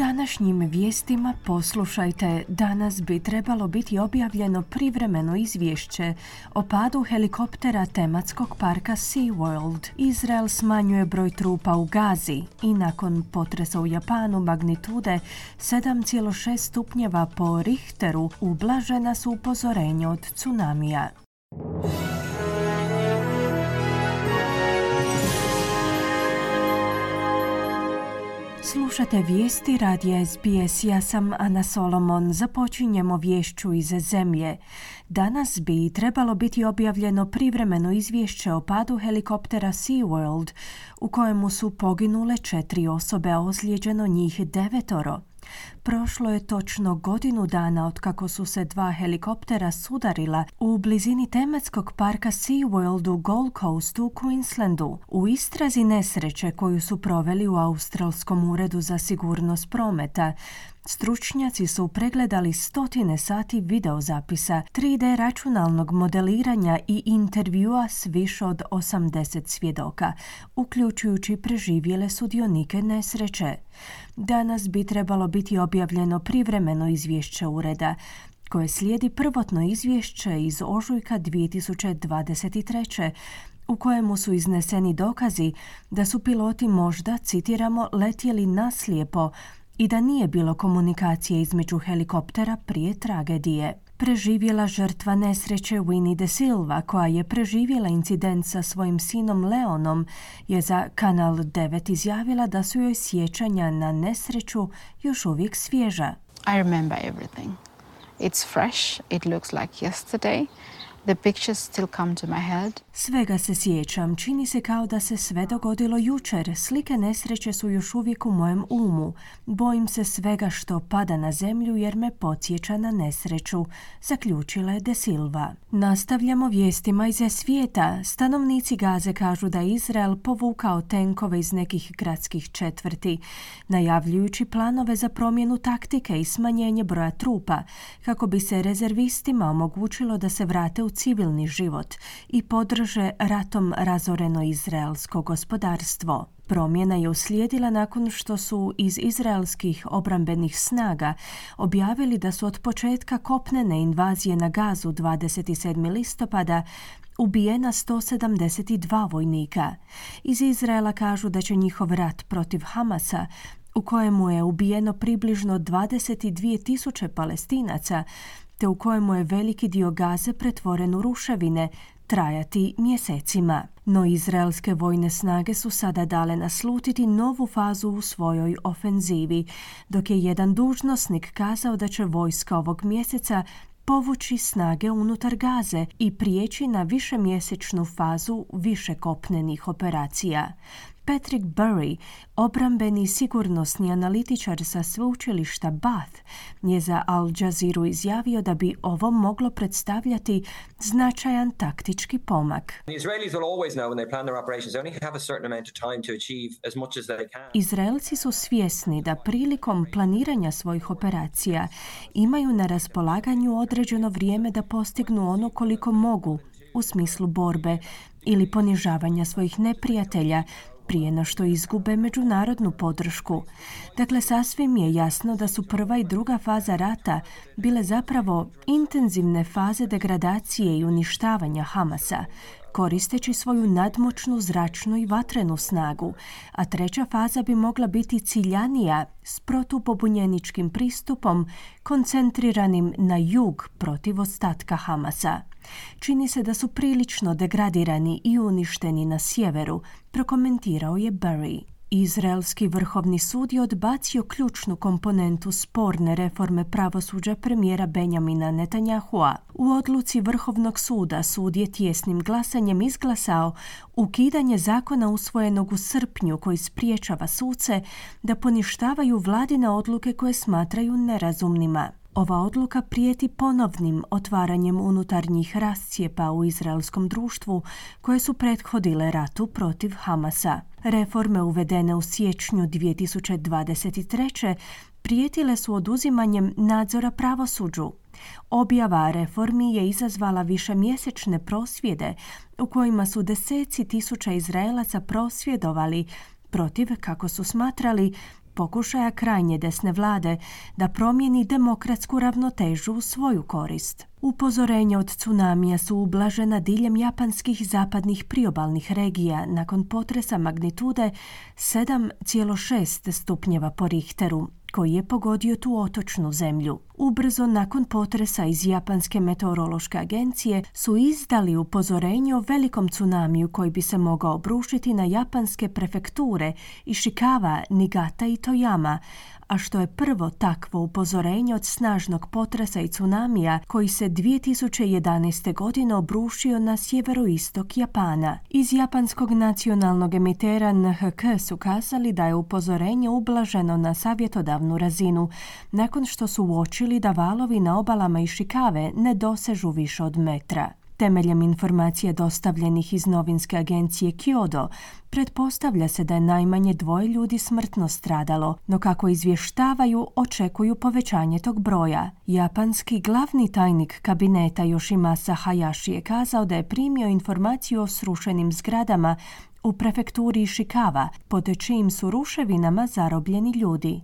Današnjim vijestima poslušajte, danas bi trebalo biti objavljeno privremeno izvješće o padu helikoptera tematskog parka SeaWorld. Izrael smanjuje broj trupa u Gazi i nakon potresa u Japanu magnitude 7,6 stupnjeva po Richteru ublažena su upozorenja od tsunamija. Slušate vijesti radija SBS, ja sam Ana Solomon. Započinjemo vješću iz zemlje. Danas bi trebalo biti objavljeno privremeno izvješće o padu helikoptera SeaWorld u kojemu su poginule četiri osobe, a ozlijeđeno njih devetoro. Prošlo je točno godinu dana od kako su se dva helikoptera sudarila u blizini tematskog parka SeaWorld u Gold Coastu u Queenslandu u istrazi nesreće koju su proveli u Australskom uredu za sigurnost prometa. Stručnjaci su pregledali stotine sati videozapisa, 3D računalnog modeliranja i intervjua s više od 80 svjedoka, uključujući preživjele sudionike nesreće. Danas bi trebalo biti objavljeno privremeno izvješće ureda, koje slijedi prvotno izvješće iz ožujka 2023 u kojemu su izneseni dokazi da su piloti možda, citiramo, letjeli naslijepo i da nije bilo komunikacije između helikoptera prije tragedije. Preživjela žrtva nesreće Winnie de Silva, koja je preživjela incident sa svojim sinom Leonom, je za Kanal 9 izjavila da su joj sjećanja na nesreću još uvijek svježa. I remember everything. It's fresh, it looks like yesterday. The pictures still come to my head. Svega se sjećam, čini se kao da se sve dogodilo jučer. Slike nesreće su još uvijek u mojem umu. Bojim se svega što pada na zemlju jer me podsjeća na nesreću, zaključila je De Silva. Nastavljamo vijestima iz svijeta. Stanovnici Gaze kažu da Izrael povukao tenkove iz nekih gradskih četvrti, najavljujući planove za promjenu taktike i smanjenje broja trupa, kako bi se rezervistima omogućilo da se vrate u civilni život i podrže ratom razoreno izraelsko gospodarstvo. Promjena je uslijedila nakon što su iz izraelskih obrambenih snaga objavili da su od početka kopnene invazije na gazu 27. listopada ubijena 172 vojnika. Iz Izraela kažu da će njihov rat protiv Hamasa u kojemu je ubijeno približno 22 tisuće palestinaca, te u kojemu je veliki dio gaze pretvoren u ruševine, trajati mjesecima. No izraelske vojne snage su sada dale naslutiti novu fazu u svojoj ofenzivi, dok je jedan dužnosnik kazao da će vojska ovog mjeseca povući snage unutar gaze i prijeći na višemjesečnu fazu više kopnenih operacija. Patrick Burry, obrambeni sigurnosni analitičar sa sveučilišta Bath, je za Al Jazeera izjavio da bi ovo moglo predstavljati značajan taktički pomak. Izraelci su svjesni da prilikom planiranja svojih operacija imaju na raspolaganju određeno vrijeme da postignu ono koliko mogu u smislu borbe ili ponižavanja svojih neprijatelja prije no što izgube međunarodnu podršku. Dakle, sasvim je jasno da su prva i druga faza rata bile zapravo intenzivne faze degradacije i uništavanja Hamasa, koristeći svoju nadmoćnu zračnu i vatrenu snagu, a treća faza bi mogla biti ciljanija s protupobunjeničkim pristupom koncentriranim na jug protiv ostatka Hamasa. Čini se da su prilično degradirani i uništeni na sjeveru, prokomentirao je Barry. Izraelski vrhovni sud je odbacio ključnu komponentu sporne reforme pravosuđa premijera Benjamina Netanyahua. U odluci Vrhovnog suda sud je tjesnim glasanjem izglasao ukidanje zakona usvojenog u srpnju koji spriječava suce da poništavaju vladine odluke koje smatraju nerazumnima. Ova odluka prijeti ponovnim otvaranjem unutarnjih rascijepa u izraelskom društvu koje su prethodile ratu protiv Hamasa. Reforme uvedene u siječnju 2023. prijetile su oduzimanjem nadzora pravosuđu. Objava reformi je izazvala višemjesečne prosvjede u kojima su deseci tisuća Izraelaca prosvjedovali protiv, kako su smatrali, pokušaja krajnje desne vlade da promijeni demokratsku ravnotežu u svoju korist. Upozorenja od tsunamija su ublažena diljem japanskih zapadnih priobalnih regija nakon potresa magnitude 7,6 stupnjeva po Richteru, koji je pogodio tu otočnu zemlju. Ubrzo nakon potresa iz Japanske meteorološke agencije su izdali upozorenje o velikom tsunamiju koji bi se mogao obrušiti na japanske prefekture Ishikawa, Nigata i Toyama, a što je prvo takvo upozorenje od snažnog potresa i tsunamija koji se 2011. godine obrušio na sjeveroistok Japana. Iz japanskog nacionalnog emitera NHK su kazali da je upozorenje ublaženo na savjetodavnu razinu, nakon što su uočili da valovi na obalama Išikave ne dosežu više od metra. Temeljem informacija dostavljenih iz novinske agencije Kyodo, pretpostavlja se da je najmanje dvoje ljudi smrtno stradalo, no kako izvještavaju, očekuju povećanje tog broja. Japanski glavni tajnik kabineta Yoshimasa Hayashi je kazao da je primio informaciju o srušenim zgradama u prefekturi Ishikawa, pod čijim su ruševinama zarobljeni ljudi.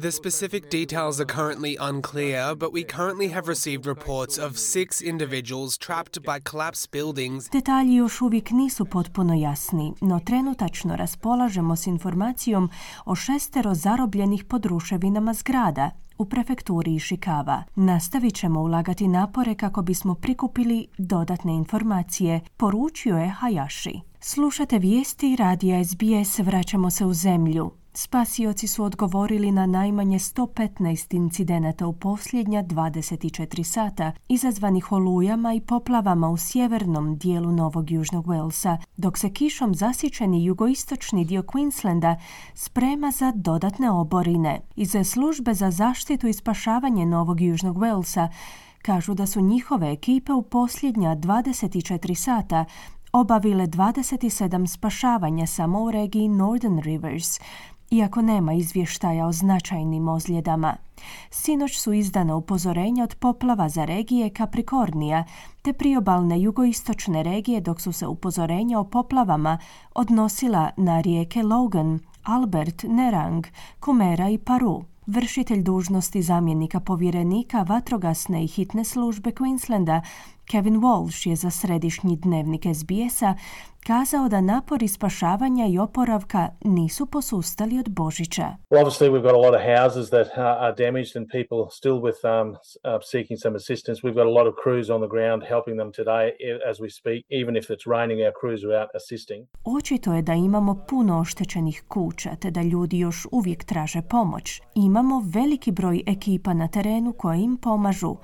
The specific details are currently unclear, but we currently have received reports of six individuals trapped by collapsed buildings. Detalji još uvijek nisu potpuno jasni, no trenutačno raspolažemo s informacijom o šestero zarobljenih pod ruševinama zgrada, u prefekturi Ishikawa. Nastavit ćemo ulagati napore kako bismo prikupili dodatne informacije, poručio je Hayashi. Slušate vijesti radija SBS, vraćamo se u zemlju. Spasioci su odgovorili na najmanje 115 incidenata u posljednja 24 sata, izazvanih olujama i poplavama u sjevernom dijelu Novog Južnog Walesa, dok se kišom zasičeni jugoistočni dio Queenslanda sprema za dodatne oborine. Iz službe za zaštitu i spašavanje Novog Južnog Walesa kažu da su njihove ekipe u posljednja 24 sata obavile 27 spašavanja samo u regiji Northern Rivers, iako nema izvještaja o značajnim ozljedama. Sinoć su izdana upozorenja od poplava za regije Kaprikornija te priobalne jugoistočne regije dok su se upozorenja o poplavama odnosila na rijeke Logan, Albert, Nerang, Kumera i Paru. Vršitelj dužnosti zamjenika povjerenika vatrogasne i hitne službe Queenslanda Kevin Walsh je za središnji dnevnik SBS-a kazao da napori spašavanja i oporavka nisu posustali od Božića. Well, obviously we've got a lot of houses that uh, are damaged and people still with um, uh, seeking some assistance. We've got a lot of crews on the ground helping them today as we speak. Even if it's raining, our crews are out assisting. Očito je da imamo puno oštećenih kuća te da ljudi još uvijek traže pomoć. Imamo veliki broj ekipa na terenu koje im pomažu.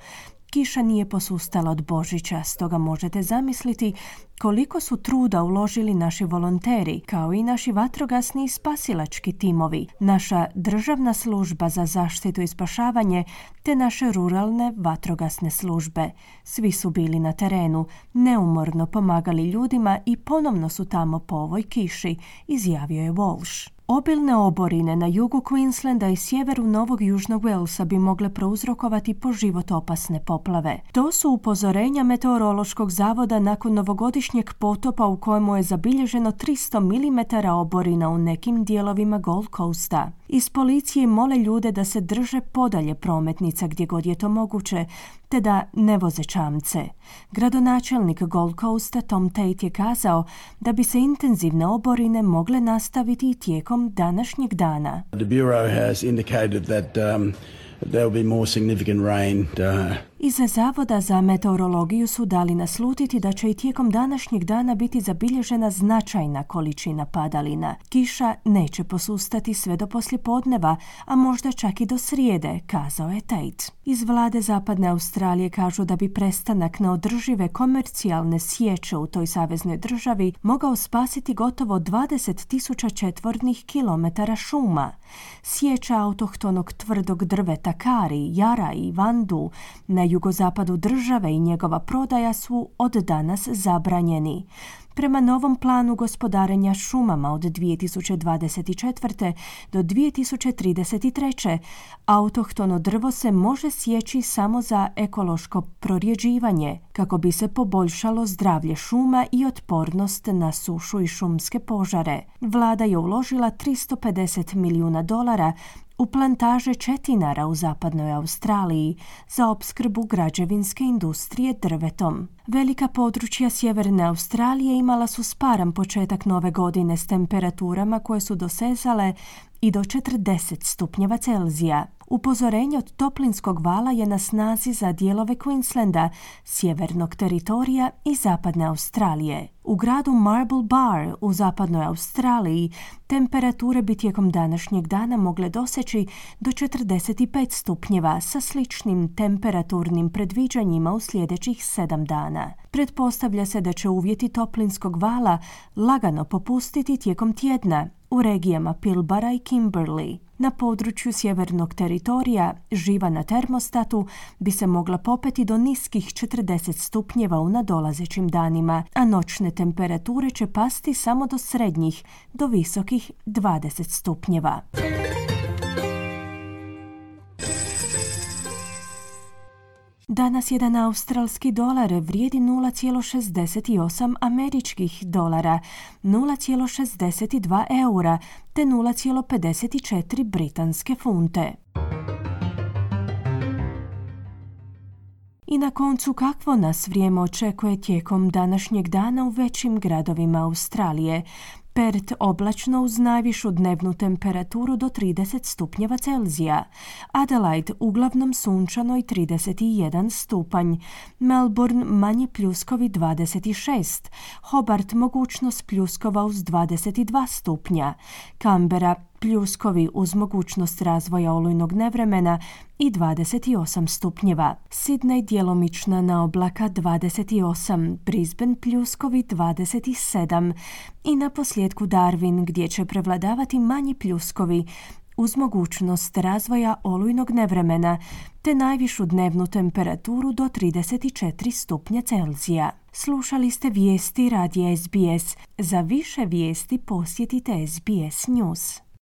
Kiša nije posustala od Božića, stoga možete zamisliti koliko su truda uložili naši volonteri, kao i naši vatrogasni i spasilački timovi, naša državna služba za zaštitu i spašavanje, te naše ruralne vatrogasne službe. Svi su bili na terenu, neumorno pomagali ljudima i ponovno su tamo po ovoj kiši, izjavio je Walsh. Obilne oborine na jugu Queenslanda i sjeveru Novog Južnog Walesa bi mogle prouzrokovati po život opasne poplave. To su upozorenja Meteorološkog zavoda nakon novogodišnjeg potopa u kojemu je zabilježeno 300 mm oborina u nekim dijelovima Gold Coasta. Iz policije mole ljude da se drže podalje prometnica gdje god je to moguće, te da ne voze čamce. Gradonačelnik Gold Coasta Tom Tate je kazao da bi se intenzivne oborine mogle nastaviti i tijekom današnjeg dana. The Bureau has indicated that um, there will be more significant rain uh, Iz Zavoda za meteorologiju su dali naslutiti da će i tijekom današnjeg dana biti zabilježena značajna količina padalina. Kiša neće posustati sve do poslijepodneva, a možda čak i do srijede, kazao je Tate. Iz vlade Zapadne Australije kažu da bi prestanak neodržive komercijalne sječe u toj saveznoj državi mogao spasiti gotovo 20 tisuća četvornih kilometara šuma. Sjeća autohtonog tvrdog drveta kari, jara i vandu na jugozapadu države i njegova prodaja su od danas zabranjeni. Prema novom planu gospodarenja šumama od 2024. do 2033. autohtono drvo se može sjeći samo za ekološko prorjeđivanje kako bi se poboljšalo zdravlje šuma i otpornost na sušu i šumske požare. Vlada je uložila 350 milijuna dolara u plantaže četinara u zapadnoj Australiji za opskrbu građevinske industrije drvetom. Velika područja sjeverne Australije imala su sparan početak nove godine s temperaturama koje su dosezale i do 40 stupnjeva Celzija. Upozorenje od toplinskog vala je na snazi za dijelove Queenslanda, sjevernog teritorija i zapadne Australije. U gradu Marble Bar u zapadnoj Australiji temperature bi tijekom današnjeg dana mogle doseći do 45 stupnjeva sa sličnim temperaturnim predviđanjima u sljedećih sedam dana. Pretpostavlja se da će uvjeti toplinskog vala lagano popustiti tijekom tjedna u regijama Pilbara i Kimberley. Na području sjevernog teritorija živa na termostatu bi se mogla popeti do niskih 40 stupnjeva u nadolazećim danima, a noćne temperature će pasti samo do srednjih, do visokih 20 stupnjeva. Danas jedan australski dolar vrijedi 0,68 američkih dolara, 0,62 eura te 0,54 britanske funte. I na koncu kakvo nas vrijeme očekuje tijekom današnjeg dana u većim gradovima Australije. Pert oblačno uz najvišu dnevnu temperaturu do 30 stupnjeva Celzija. Adelaide uglavnom sunčano i 31 stupanj. Melbourne manji pljuskovi 26. Hobart mogućnost pljuskova uz 22 stupnja. Canberra pljuskovi uz mogućnost razvoja olujnog nevremena i 28 stupnjeva. Sidney djelomična na oblaka 28, Brisbane pljuskovi 27 i na posljedku Darwin gdje će prevladavati manji pljuskovi uz mogućnost razvoja olujnog nevremena te najvišu dnevnu temperaturu do 34 stupnja Celzija. Slušali ste vijesti radija SBS. Za više vijesti posjetite SBS News.